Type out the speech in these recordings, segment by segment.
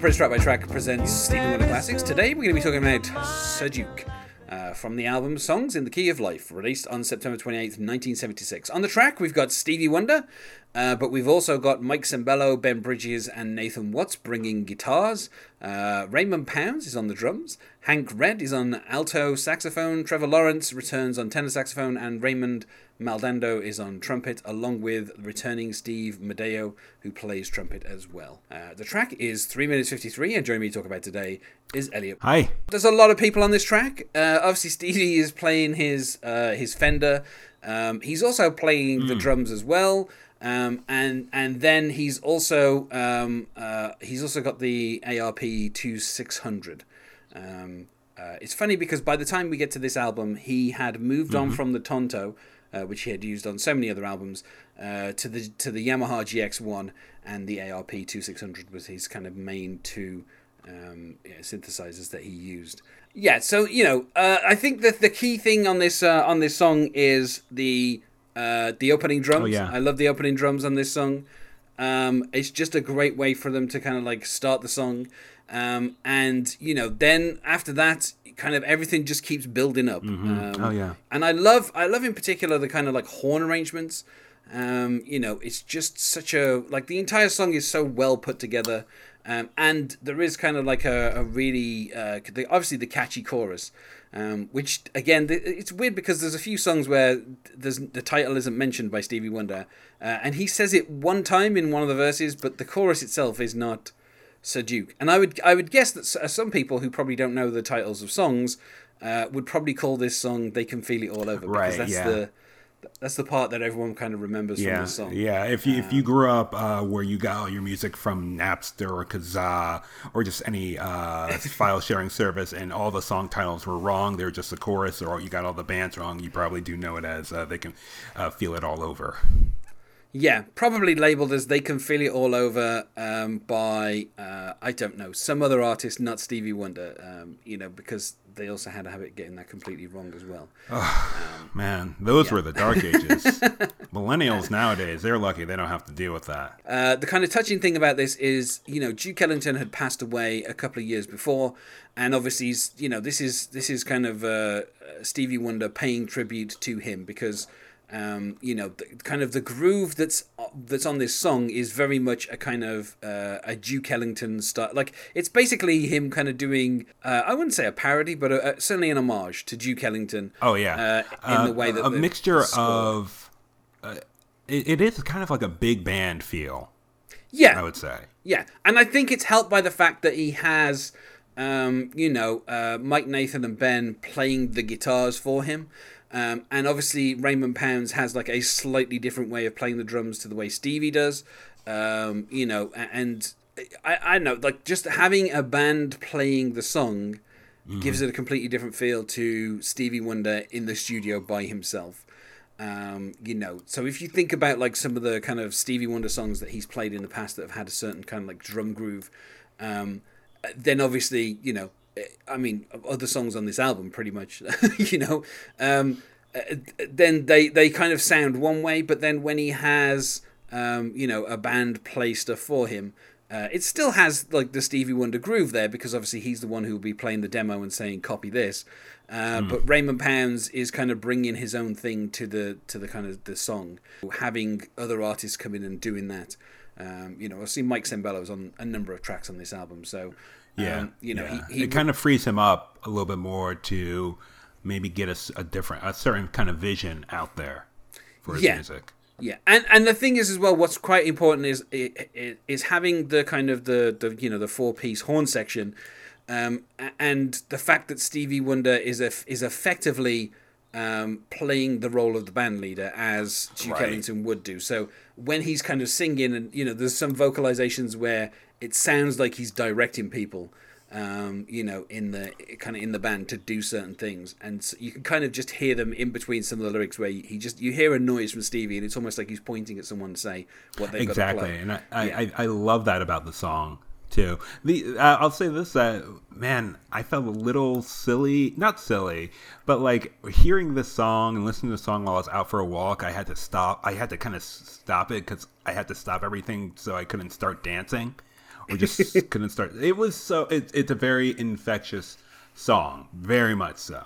British Track by Track presents Stevie Wonder Classics. Today we're going to be talking about Sir Duke uh, from the album Songs in the Key of Life, released on September 28th, 1976. On the track we've got Stevie Wonder, uh, but we've also got Mike Sembello, Ben Bridges, and Nathan Watts bringing guitars. Uh, Raymond Pounds is on the drums. Hank Redd is on alto saxophone. Trevor Lawrence returns on tenor saxophone, and Raymond Maldonado is on trumpet, along with returning Steve Madaio, who plays trumpet as well. Uh, the track is 3 minutes 53, and joining me to talk about today is Elliot. Hi. There's a lot of people on this track. Uh, obviously, Stevie is playing his uh, his Fender. Um, he's also playing the drums as well. Um, and and then he's also um, uh, he's also got the ARP two six hundred. Um, uh, it's funny because by the time we get to this album, he had moved on from the Tonto, uh, which he had used on so many other albums, uh, to the to the Yamaha GX one, and the ARP two six hundred was his kind of main two um, yeah, synthesizers that he used. Yeah, so you know, uh, I think that the key thing on this uh, on this song is the uh, the opening drums. Oh, yeah. I love the opening drums on this song. Um, it's just a great way for them to kind of like start the song, um, and you know, then after that, kind of everything just keeps building up. Um, Oh, yeah. and I love I love in particular the kind of like horn arrangements. Um, you know, it's just such a like the entire song is so well put together, um, and there is kind of like a, a really uh, the, obviously the catchy chorus, um, which again th- it's weird because there's a few songs where there's the title isn't mentioned by Stevie Wonder, uh, and he says it one time in one of the verses, but the chorus itself is not. Sir Duke. And I would I would guess that uh, some people who probably don't know the titles of songs uh, would probably call this song "They Can Feel It All Over" because Right, that's yeah. the that's the part that everyone kind of remembers from the song. yeah. If you if you grew up uh, where you got all your music from Napster or Kazaa or just any uh, file sharing service, and all the song titles were wrong, they were just the chorus, or you got all the bands wrong, you probably do know it as uh, they can uh, feel it all over. Yeah, probably labeled as "They Can Feel It All Over" um, by uh, I don't know some other artist, not Stevie Wonder. Um, you know, because they also had a habit of getting that completely wrong as well. oh Man, those were the dark ages. Millennials nowadays, they're lucky they don't have to deal with that. Uh, the kind of touching thing about this is, you know, Duke Ellington had passed away a couple of years before, and obviously, you know, this is this is kind of uh, Stevie Wonder paying tribute to him because, um, you know, the, kind of the groove that's that's on this song is very much a kind of uh, a Duke Ellington style. Like it's basically him kind of doing, uh, I wouldn't say a parody, but a, a, certainly an homage to Duke Ellington. Oh yeah, uh, in the way that a mixture of uh, it, it is kind of like a big band feel. yeah, I would say. Yeah, and I think it's helped by the fact that he has, um, you know, uh, Mike Nathan and Ben playing the guitars for him. Um, and obviously, Raymond Pounds has like a slightly different way of playing the drums to the way Stevie does. Um, you know, and I, I know, like, just having a band playing the song gives it a completely different feel to Stevie Wonder in the studio by himself. Um, you know, so if you think about like some of the kind of Stevie Wonder songs that he's played in the past that have had a certain kind of like drum groove, um, then obviously you know, I mean, other songs on this album pretty much, you know, um, eh, then they they kind of sound one way, but then when he has um, you know a band play stuff for him. Uh, it still has like the Stevie Wonder groove there because obviously he's the one who will be playing the demo and saying copy this. Uh, But Raymond Pounds is kind of bringing his own thing to the to the kind of the song, having other artists come in and doing that. Um, you know, I've seen Mike Sembello's on a number of tracks on this album, so Yeah, um, you know, yeah. he, he it kind of frees him up a little bit more to maybe get a different, a certain kind of vision out there for his Yeah. music. Yeah, and and the thing is as well, what's quite important is is having the kind of the the you know the four piece horn section, um, and the fact that Stevie Wonder is a, is effectively um, playing the role of the band leader as Duke Right. Ellington would do. So when he's kind of singing, and you know, there's some vocalizations where it sounds like he's directing people. Um, you know, in the kind of in the band to do certain things, and so you can kind of just hear them in between some of the lyrics where he just you hear a noise from Stevie, and it's almost like he's pointing at someone to say what they've got to Exactly, play. and I, I, I, I love that about the song too. The uh, I'll say this: uh, man, I felt a little silly, not silly, but like hearing this song and listening to the song while I was out for a walk. I had to stop. I had to kind of stop it because I had to stop everything so I couldn't start dancing we just couldn't start. It was so. It, it's a very infectious song, very much so.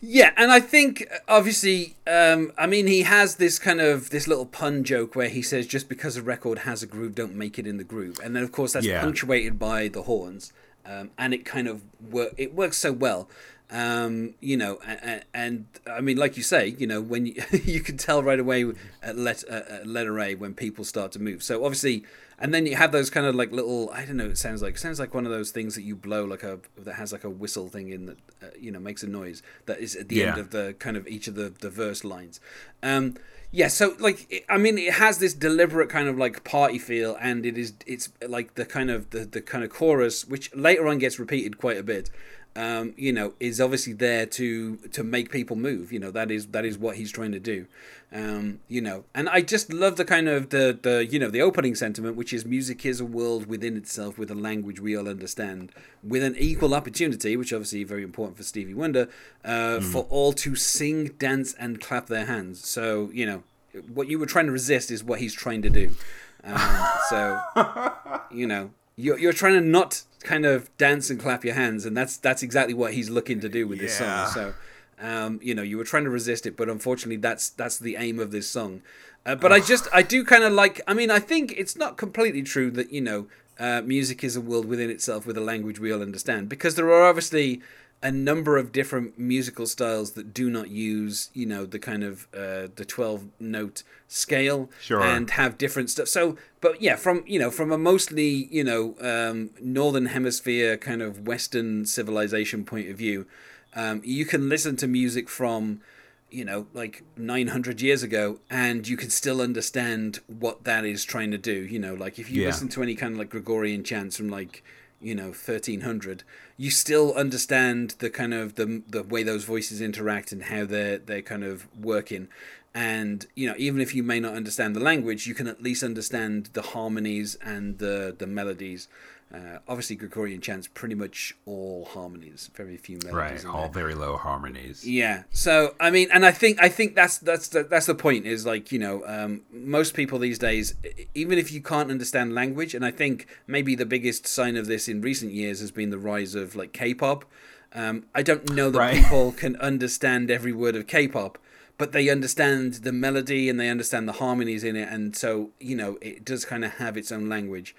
Yeah, and I think obviously, um, I mean, he has this kind of this little pun joke where he says, "Just because a record has a groove, don't make it in the groove," and then of course that's Yeah. punctuated by the horns, um, and it kind of work. It works so well, um, you know, and, and I mean, like you say, you know, when you, you can tell right away at, let, at letter A when people start to move. So obviously, and then you have those kind of like little I don't know. It sounds like sounds like one of those things that you blow like a that has like a whistle thing in that uh, you know makes a noise that is at the end of the kind of each of the the verse lines. Um, yeah, so like I mean, it has this deliberate kind of like party feel, and it is it's like the kind of the the kind of chorus, which later on gets repeated quite a bit. Um, you know, is obviously there to to make people move. You know, that is that is what he's trying to do. Um, you know, and I just love the kind of the the you know the opening sentiment, which is music is a world within itself with a language we all understand, with an equal opportunity, which obviously very important for Stevie Wonder, uh, for all to sing, dance, and clap their hands. So you know, what you were trying to resist is what he's trying to do. Um, so you know you're, you're trying to not kind of dance and clap your hands and that's that's exactly what he's looking to do with this Yeah. song so um, you know you were trying to resist it but unfortunately that's that's the aim of this song. Uh, but i just i do kind of like i mean i think it's not completely true that you know uh, music is a world within itself with a language we all understand because there are obviously a number of different musical styles that do not use you know the kind of uh, the 12 note scale Sure. and have different stuff so but yeah from you know from a mostly you know um, northern hemisphere kind of western civilization point of view um, you can listen to music from you know like 900 years ago and you can still understand what that is trying to do you know like if you Yeah. listen to any kind of like gregorian chants from like you know 1300 you still understand the kind of the the way those voices interact and how they're they're kind of working. And you know even if you may not understand the language you can at least understand the harmonies and the the melodies uh, obviously gregorian chants pretty much all harmonies very few melodies Right, all there. very low harmonies. Yeah. So I mean, and I think I think that's that's the, that's the point. Is like you know, um, most people these days, even if you can't understand language, and I think maybe the biggest sign of this in recent years has been the rise of like K-pop. Um, I don't know that Right. people can understand every word of K-pop, but they understand the melody and they understand the harmonies in it, and so you know, it does kind of have its own language.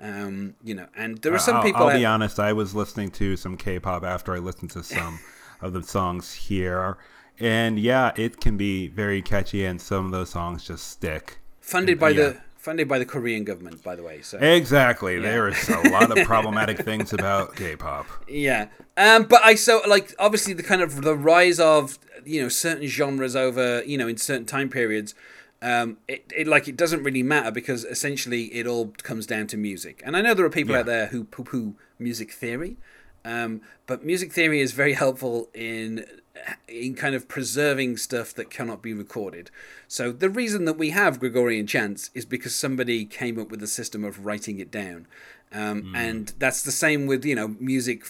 Um, you know, and there are some I'll, people. I'll out- be honest. I was listening to some K-pop after I listened to some of the songs here, and yeah, it can be very catchy, and some of those songs just stick. funded by yeah. the funded by the Korean government, by the way. So Exactly. There is a lot of problematic things about K-pop. Yeah. Um, but I so like obviously the kind of the rise of you know certain genres over you know in certain time periods. Um, it, it like it doesn't really matter because essentially it all comes down to music. And I know there are people Yeah. out there who poo-poo music theory, um, but music theory is very helpful in in kind of preserving stuff that cannot be recorded. So the reason that we have Gregorian chants is because somebody came up with a system of writing it down. Um, And that's the same with you know music.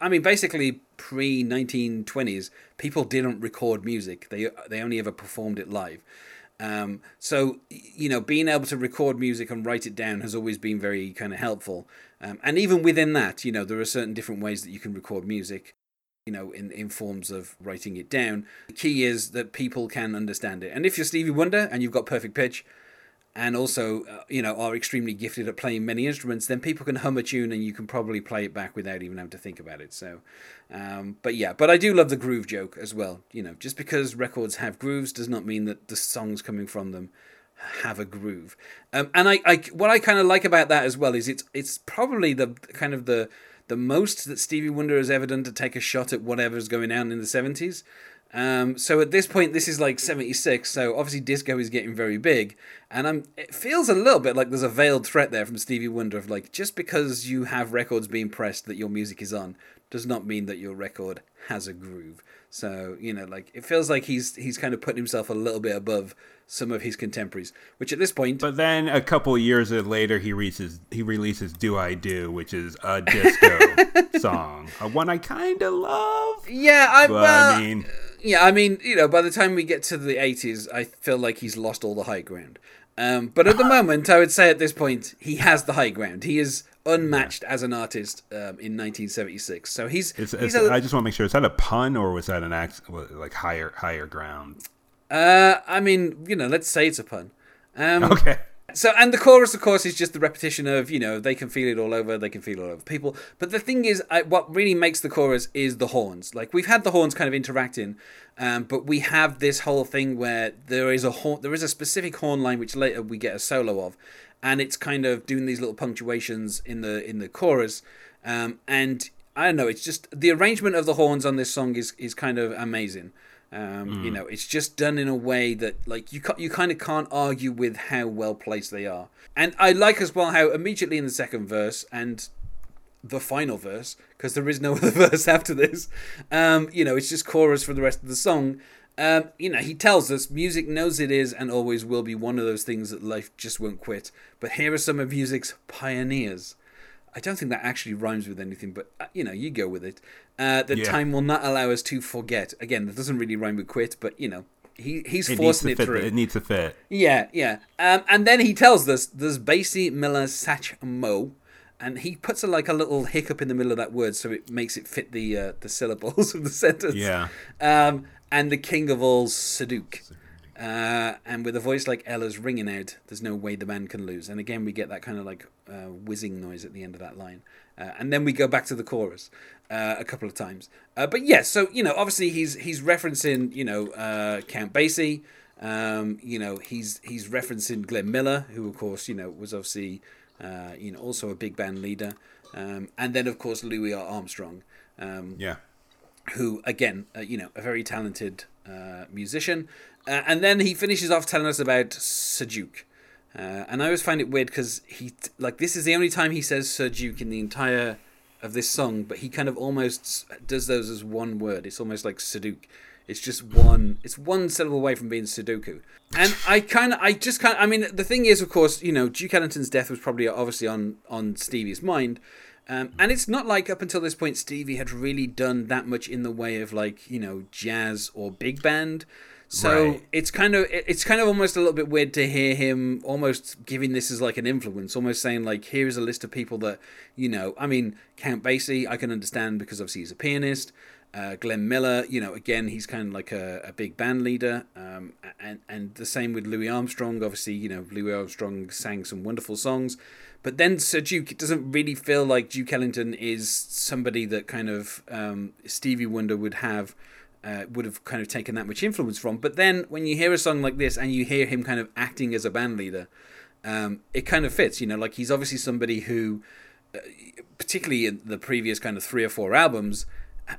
I mean, basically pre nineteen twenties, people didn't record music. They they only ever performed it live. Um, so you know, being able to record music and write it down has always been very kind of helpful. Um, and even within that, you know, there are certain different ways that you can record music you know, in, in forms of writing it down. The key is that people can understand it. And if you're Stevie Wonder and you've got perfect pitch, and also, uh, you know, are extremely gifted at playing many instruments, then people can hum a tune and you can probably play it back without even having to think about it. So, um, but yeah, but I do love the groove joke as well. You know, just because records have grooves does not mean that the songs coming from them have a groove. Um, and I, I, what I kind of like about that as well is it's it's probably the kind of the the most that Stevie Wonder has ever done to take a shot at whatever's going on in the seventies. Um, so at this point, this is like seventy six. So obviously, disco is getting very big, and I'm. It feels a little bit like there's a veiled threat there from Stevie Wonder of like just because you have records being pressed that your music is on does not mean that your record has a groove. So you know, like it feels like he's he's kind of putting himself a little bit above some of his contemporaries, which at this point, But then a couple years later, he releases he releases "Do I Do," which is a disco song, a one I kind of love. yeah, I well, I mean, yeah, I mean, you know, by the time we get to the 80s, I feel like he's lost all the high ground. Um, but at the moment, I would say at this point, he has the high ground. He is unmatched as an artist um, in 1976. So he's, It's, he's it's, a, I just want to make sure is that a pun or was that an act like higher higher ground? uh, I mean, you know, let's say it's a pun. Um, Okay. So, and the chorus, of course, is just the repetition of, you know, they can feel it all over, they can feel it all over people. But the thing is, I, what really makes the chorus is the horns. Like, we've had the horns kind of interacting, um, but we have this whole thing where there is a horn, there is a specific horn line which later we get a solo of, and it's kind of doing these little punctuations in the in the chorus, um, and I don't know, it's just the arrangement of the horns on this song is is kind of amazing. Um, You know, it's just done in a way that like you you kind of can't argue with how well placed they are. And I like as well how immediately in the second verse and the final verse because there is no other verse after this. Um, you know, it's just chorus for the rest of the song. Um, you know, he tells us music knows it is and always will be one of those things that life just won't quit. But here are some of music's pioneers. I don't think that actually rhymes with anything, but uh, you know, you go with it. Uh, the Yeah. time will not allow us to forget. Again, that doesn't really rhyme with quit, but you know, he he's It forcing it fit. through. It needs to fit. Yeah, yeah. Um, and then he tells us there's Basie Miller Satchmo, and he puts a, like a little hiccup in the middle of that word so it makes it fit the uh, the syllables of the sentence. Yeah. Um, and the king of all Saduk. Uh, and with a voice like Ella's ringing out, there's no way the man can lose. And again, we get that kind of like uh, whizzing noise at the end of that line. Uh, and then we go back to the chorus uh, a couple of times. Uh, but yes, so you know, obviously he's he's referencing you know uh, Count Basie. Um, you know, he's he's referencing Glenn Miller, who of course you know was obviously uh, you know also a big band leader. Um, and then of course Louis R. Armstrong. Um, Yeah. who again, uh, you know, a very talented uh, musician. Uh, and then he finishes off telling us about Sajuk. Uh, and I always find it weird because he, like, this is the only time he says Sajuk in the entire of this song, but he kind of almost does those as one word. It's almost like Saduk. It's just one. It's one syllable away from being Sudoku. And I kind of, I just kind of, I mean, the thing is, of course, you know, Duke Ellington's death was probably obviously on on Stevie's mind. Um, and it's not like up until this point Stevie had really done that much in the way of like you know jazz or big band. So Right. it's kind of it's kind of almost a little bit weird to hear him almost giving this as like an influence, almost saying like here's a list of people that you know. I mean Count Basie, I can understand because obviously he's a pianist. Uh, Glenn Miller, you know, again he's kind of like a, a big band leader, um, and and the same with Louis Armstrong. Obviously, you know Louis Armstrong sang some wonderful songs, but then Sir Duke, it doesn't really feel like Duke Ellington is somebody that kind of um, Stevie Wonder would have uh, would have kind of taken that much influence from. But then when you hear a song like this and you hear him kind of acting as a band leader, um, it kind of fits. You know, like he's obviously somebody who, uh, particularly in the previous kind of three or four albums,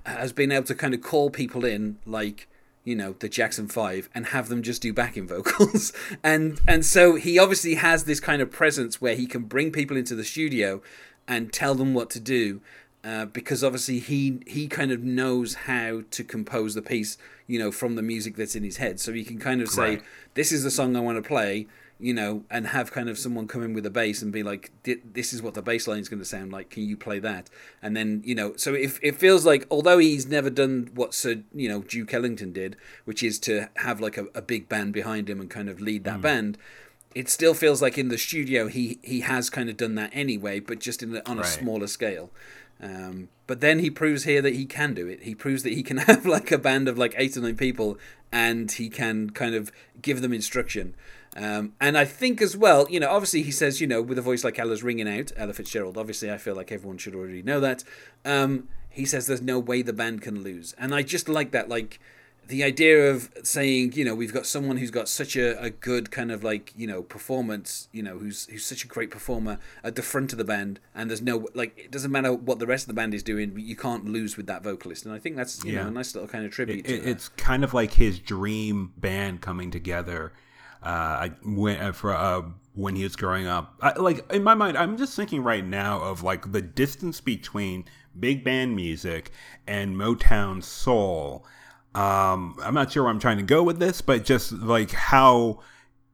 has been able to kind of call people in like you know the Jackson Five and have them just do backing vocals, and and so he obviously has this kind of presence where he can bring people into the studio and tell them what to do. Uh, because obviously he he kind of knows how to compose the piece, you know, from the music that's in his head. So he can kind of say, Right. "This is the song I want to play," you know, and have kind of someone come in with a bass and be like, "This is what the bass line is going to sound like. Can you play that?" And then you know, so it it feels like although he's never done what Sir you know Duke Ellington did, which is to have like a, a big band behind him and kind of lead that band. It still feels like in the studio he he has kind of done that anyway, but just in a, on a Right. smaller scale. Um, but then he proves here that he can do it. He proves that he can have like a band of like eight or nine people, and he can kind of give them instruction. Um, and I think as well, you know, obviously he says, you know, with a voice like Ella's ringing out, Ella Fitzgerald. Obviously, I feel like everyone should already know that. Um, he says there's no way the band can lose, and I just like that, like the idea of saying, you know, we've got someone who's got such a, a good kind of like, you know, performance, you know, who's who's such a great performer at the front of the band, and there's no like, it doesn't matter what the rest of the band is doing, you can't lose with that vocalist, and I think that's you know Yeah. a nice little kind of tribute It, to it- it's kind of like his dream band coming together. Uh, I when uh, for uh, when he was growing up, I, like in my mind, I'm just thinking right now of like the distance between big band music and Motown soul. Um, I'm not sure where I'm trying to go with this, but just like how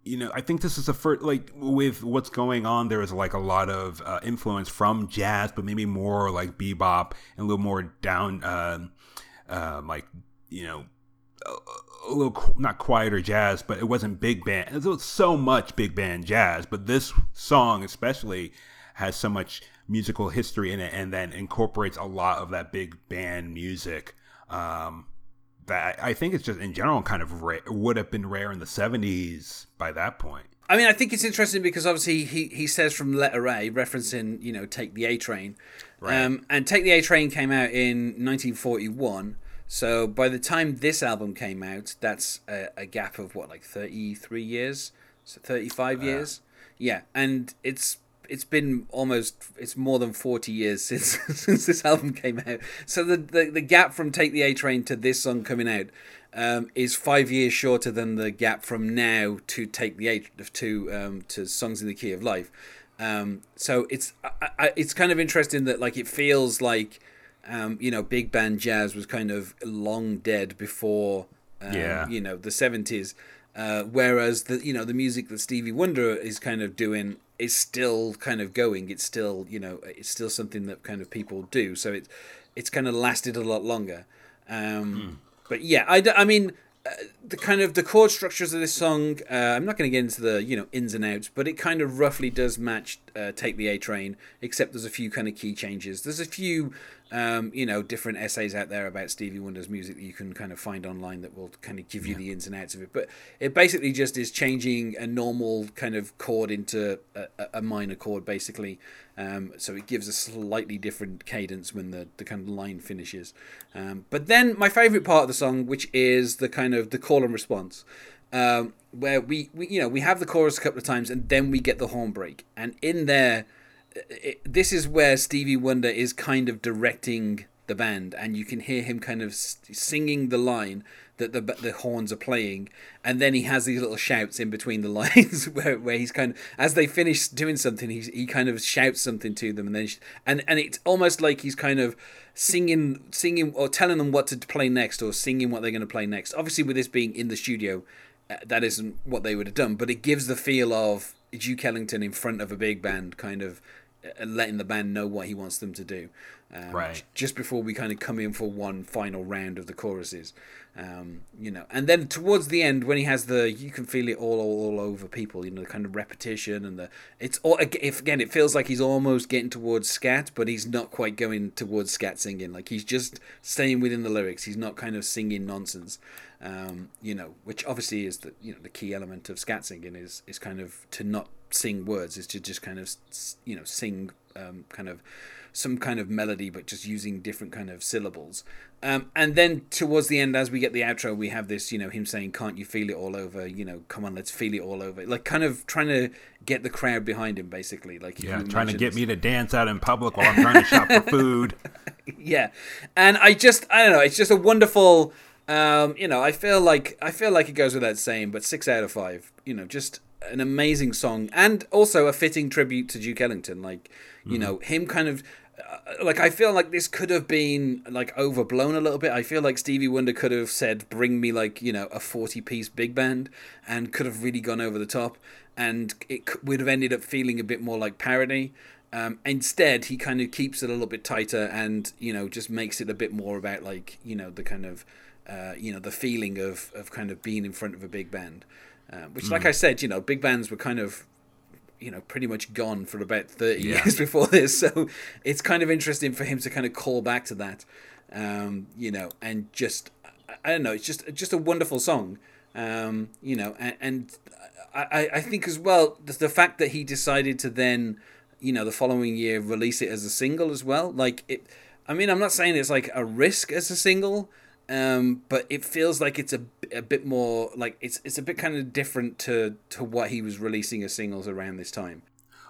you know, I think this is the first, like, with what's going on, there is like a lot of uh, influence from jazz, but maybe more like bebop and a little more down, um um, like, you know, a, a little qu- not quieter jazz, but it wasn't big band. There was so much big band jazz, but this song especially has so much musical history in it, and then incorporates a lot of that big band music. Um, that I think it's just in general kind of rare, would have been rare in the '70s by that point. I mean, I think it's interesting because obviously he, he says from letter A, referencing, you know, Take the A Train. Right. Um, and Take the A Train came out in 1941. So by the time this album came out, that's a, a gap of what, like 33 years? So 35 uh. years? Yeah. And it's it's been almost it's more than 40 years since since this album came out so the, the, the gap from take the a train to this song coming out um, is five years shorter than the gap from now to take the eight to um, to songs in the key of life. Um, so it's I, I, it's kind of interesting that like it feels like um, you know big band jazz was kind of long dead before um, yeah. you know the seventies. Uh, whereas the you know the music that Stevie Wonder is kind of doing is still kind of going. It's still you know it's still something that kind of people do. So it's it's kind of lasted a lot longer. Um, mm but yeah, I, I mean, uh, the kind of the chord structures of this song. Uh, I'm not going to get into the you know ins and outs, but it kind of roughly does match uh, "Take the A Train," except there's a few kind of key changes. There's a few um, you know different essays out there about Stevie Wonder's music that you can kind of find online that will kind of give you yeah. the ins and outs of it. But it basically just is changing a normal kind of chord into a, a minor chord, basically. Um, so it gives a slightly different cadence when the, the kind of line finishes. Um, but then my favorite part of the song, which is the kind of the call and response, um, where we, we you know we have the chorus a couple of times and then we get the horn break, and in there, it, this is where Stevie Wonder is kind of directing the band, and you can hear him kind of singing the line that the the horns are playing, and then he has these little shouts in between the lines where, where he's kind of as they finish doing something, he he kind of shouts something to them, and then and and it's almost like he's kind of singing singing or telling them what to play next or singing what they're going to play next. Obviously, with this being in the studio, that isn't what they would have done, but it gives the feel of Duke Ellington in front of a big band, kind of uh, letting the band know what he wants them to do. Um, right. Just before we kind of come in for one final round of the choruses, um, you know, and then towards the end when he has the you can feel it all all, all over people, you know, the kind of repetition and the it's all if, again it feels like he's almost getting towards scat, but he's not quite going towards scat singing. Like he's just staying within the lyrics. He's not kind of singing nonsense. Um, you know, which obviously is the you know the key element of scat singing is is kind of to not sing words, is to just kind of you know sing um, kind of some kind of melody, but just using different kind of syllables. Um, and then towards the end, as we get the outro, we have this, you know, him saying, "Can't you feel it all over?" You know, come on, let's feel it all over. Like, kind of trying to get the crowd behind him, basically. Like, yeah, trying to get me to dance out in public while I'm trying to shop for food. yeah, and I just, I don't know, it's just a wonderful. Um, you know, I feel like I feel like it goes without saying, but six out of five. You know, just an amazing song and also a fitting tribute to Duke Ellington. Like, you mm-hmm. know, him kind of uh, like I feel like this could have been like overblown a little bit. I feel like Stevie Wonder could have said, "Bring me like you know a forty-piece big band," and could have really gone over the top, and it would have ended up feeling a bit more like parody. Um, instead, he kind of keeps it a little bit tighter, and you know just makes it a bit more about like you know the kind of uh, you know the feeling of of kind of being in front of a big band. Uh, which, mm. like I said, you know, big bands were kind of you know pretty much gone for about 30 yeah. years before this so it's kind of interesting for him to kind of call back to that um, you know and just i don't know it's just just a wonderful song um, you know and, and I, I think as well the, the fact that he decided to then you know the following year release it as a single as well like it i mean i'm not saying it's like a risk as a single um, but it feels like it's a, a bit more like it's it's a bit kind of different to to what he was releasing as singles around this time.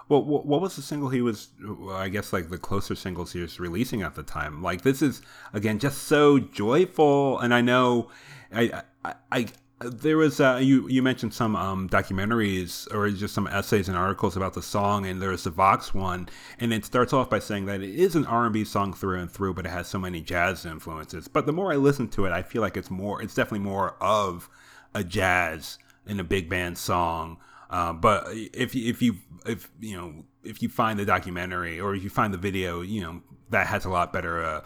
Well, what was the single he was? I guess like the closer singles he was releasing at the time. Like this is again just so joyful, and I know I I, I there was uh, you you mentioned some um, documentaries or just some essays and articles about the song, and there's the Vox one, and it starts off by saying that it is an R&B song through and through, but it has so many jazz influences. But the more I listen to it, I feel like it's more, it's definitely more of a jazz in a big band song. Uh, but if if you if you know if you find the documentary or if you find the video, you know that has a lot better uh,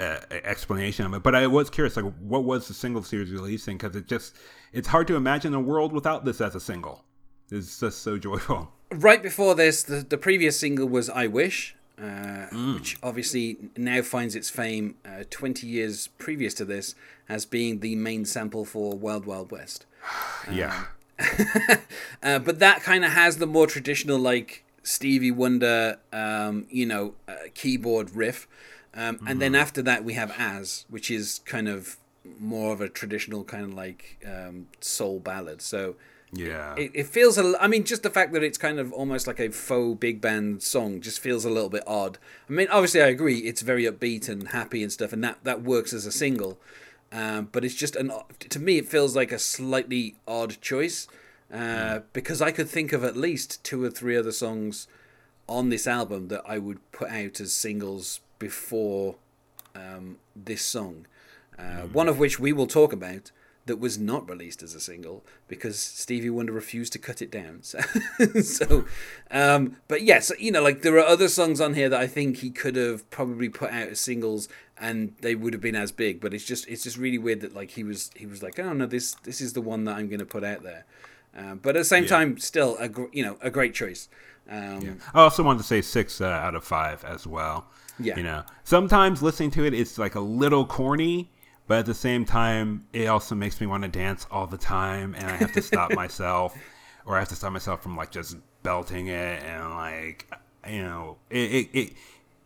uh, explanation of it. But I was curious, like, what was the single series releasing? Because it just it's hard to imagine a world without this as a single. It's just so joyful. Right before this, the, the previous single was "I Wish," uh, which obviously now finds its fame uh, 20 years previous to this as being the main sample for Wild Wild West. yeah. Uh, but that kind of has the more traditional, like Stevie Wonder, um, you know, uh, keyboard riff. Um, And then after that, we have As, which is kind of more of a traditional kind of like um, soul ballad. So Yeah. it, it feels a I mean just the fact that it's kind of almost like a faux big band song just feels a little bit odd i mean obviously i agree it's very upbeat and happy and stuff and that that works as a single um, but it's just an to me it feels like a slightly odd choice uh, because i could think of at least two or three other songs on this album that i would put out as singles before um, this song uh, one of which we will talk about that was not released as a single because Stevie Wonder refused to cut it down. So, so um, but yes, you know, like there are other songs on here that I think he could have probably put out as singles and they would have been as big. But it's just it's just really weird that like he was he was like, oh no, this this is the one that I'm going to put out there. Uh, but at the same Yeah. time, still a gr- you know a great choice. Um, Yeah. I also wanted to say six uh, out of five as well. Yeah. You know, sometimes listening to it, it's like a little corny, but at the same time, it also makes me want to dance all the time, and I have to stop myself, or I have to stop myself from like just belting it and like, you know, it. it, it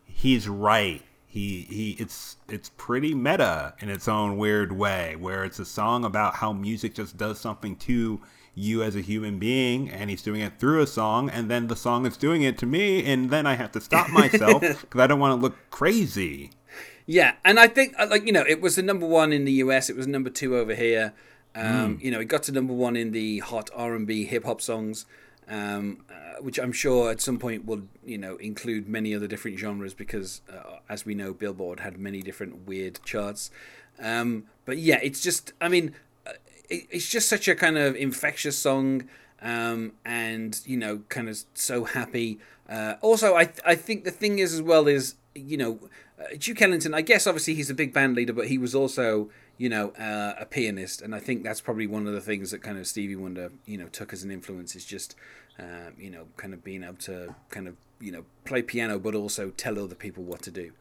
he's right. He he. It's it's pretty meta in its own weird way, where it's a song about how music just does something to you as a human being and he's doing it through a song and then the song is doing it to me and then i have to stop myself because i don't want to look crazy Yeah, and I think uh, like you know it was the number one in the US. It was number two over here. Um, You know, it got to number one in the hot R and B hip hop songs, um, uh, which I'm sure at some point will you know include many other different genres because, uh, as we know, Billboard had many different weird charts. Um, but yeah, it's just I mean, uh, it, it's just such a kind of infectious song. Um, and you know, kind of so happy. Uh, also, I I think the thing is as well is you know, uh, Duke Ellington, I guess obviously he's a big band leader, but he was also, you know, uh, a pianist. And I think that's probably one of the things that kind of Stevie Wonder, you know, took as an influence is just, uh, you know, kind of being able to kind of, you know, play piano, but also tell other people what to do,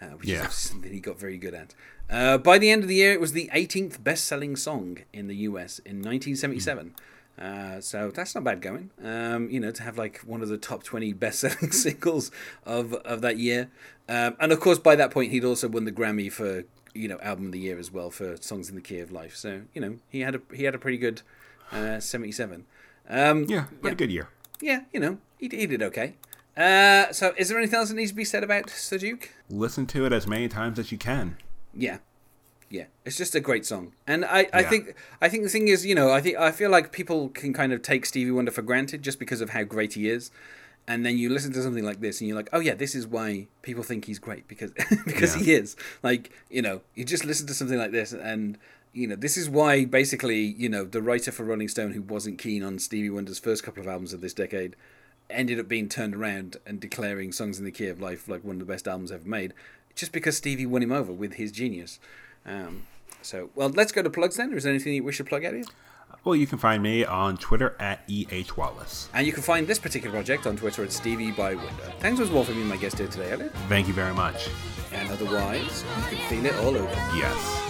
uh, which Yeah. obviously something he got very good at. Uh, by the end of the year, it was the 18th best selling song in the US in 1977. Uh, so that's not bad going. Um, you know, to have like one of the top twenty best-selling singles of of that year, um, and of course by that point he'd also won the Grammy for you know album of the year as well for songs in the key of life. So you know he had a he had a pretty good uh, seventy-seven. Um, yeah pretty good year yeah, you know he, he did okay. Uh, so is there anything else that needs to be said about Sir Duke? listen to it as many times as you can Yeah, yeah, it's just a great song, and I, I Yeah. think I think the thing is, you know, I think I feel like people can kind of take Stevie Wonder for granted just because of how great he is, and then you listen to something like this, and you're like, oh yeah, this is why people think he's great because because Yeah. he is. Like, you know, you just listen to something like this, and you know, this is why basically, you know, the writer for Rolling Stone who wasn't keen on Stevie Wonder's first couple of albums of this decade ended up being turned around and declaring Songs in the Key of Life like one of the best albums ever made, just because Stevie won him over with his genius. Um, so, well, let's go to plugs then. Is there anything you wish to plug, Elliot? well you can find me on twitter at eh wallace And you can find this particular project on Twitter at Stevie by Window. Thanks as well for being my guest here today, Elliot. thank you very much And otherwise, you can feel it all over. yes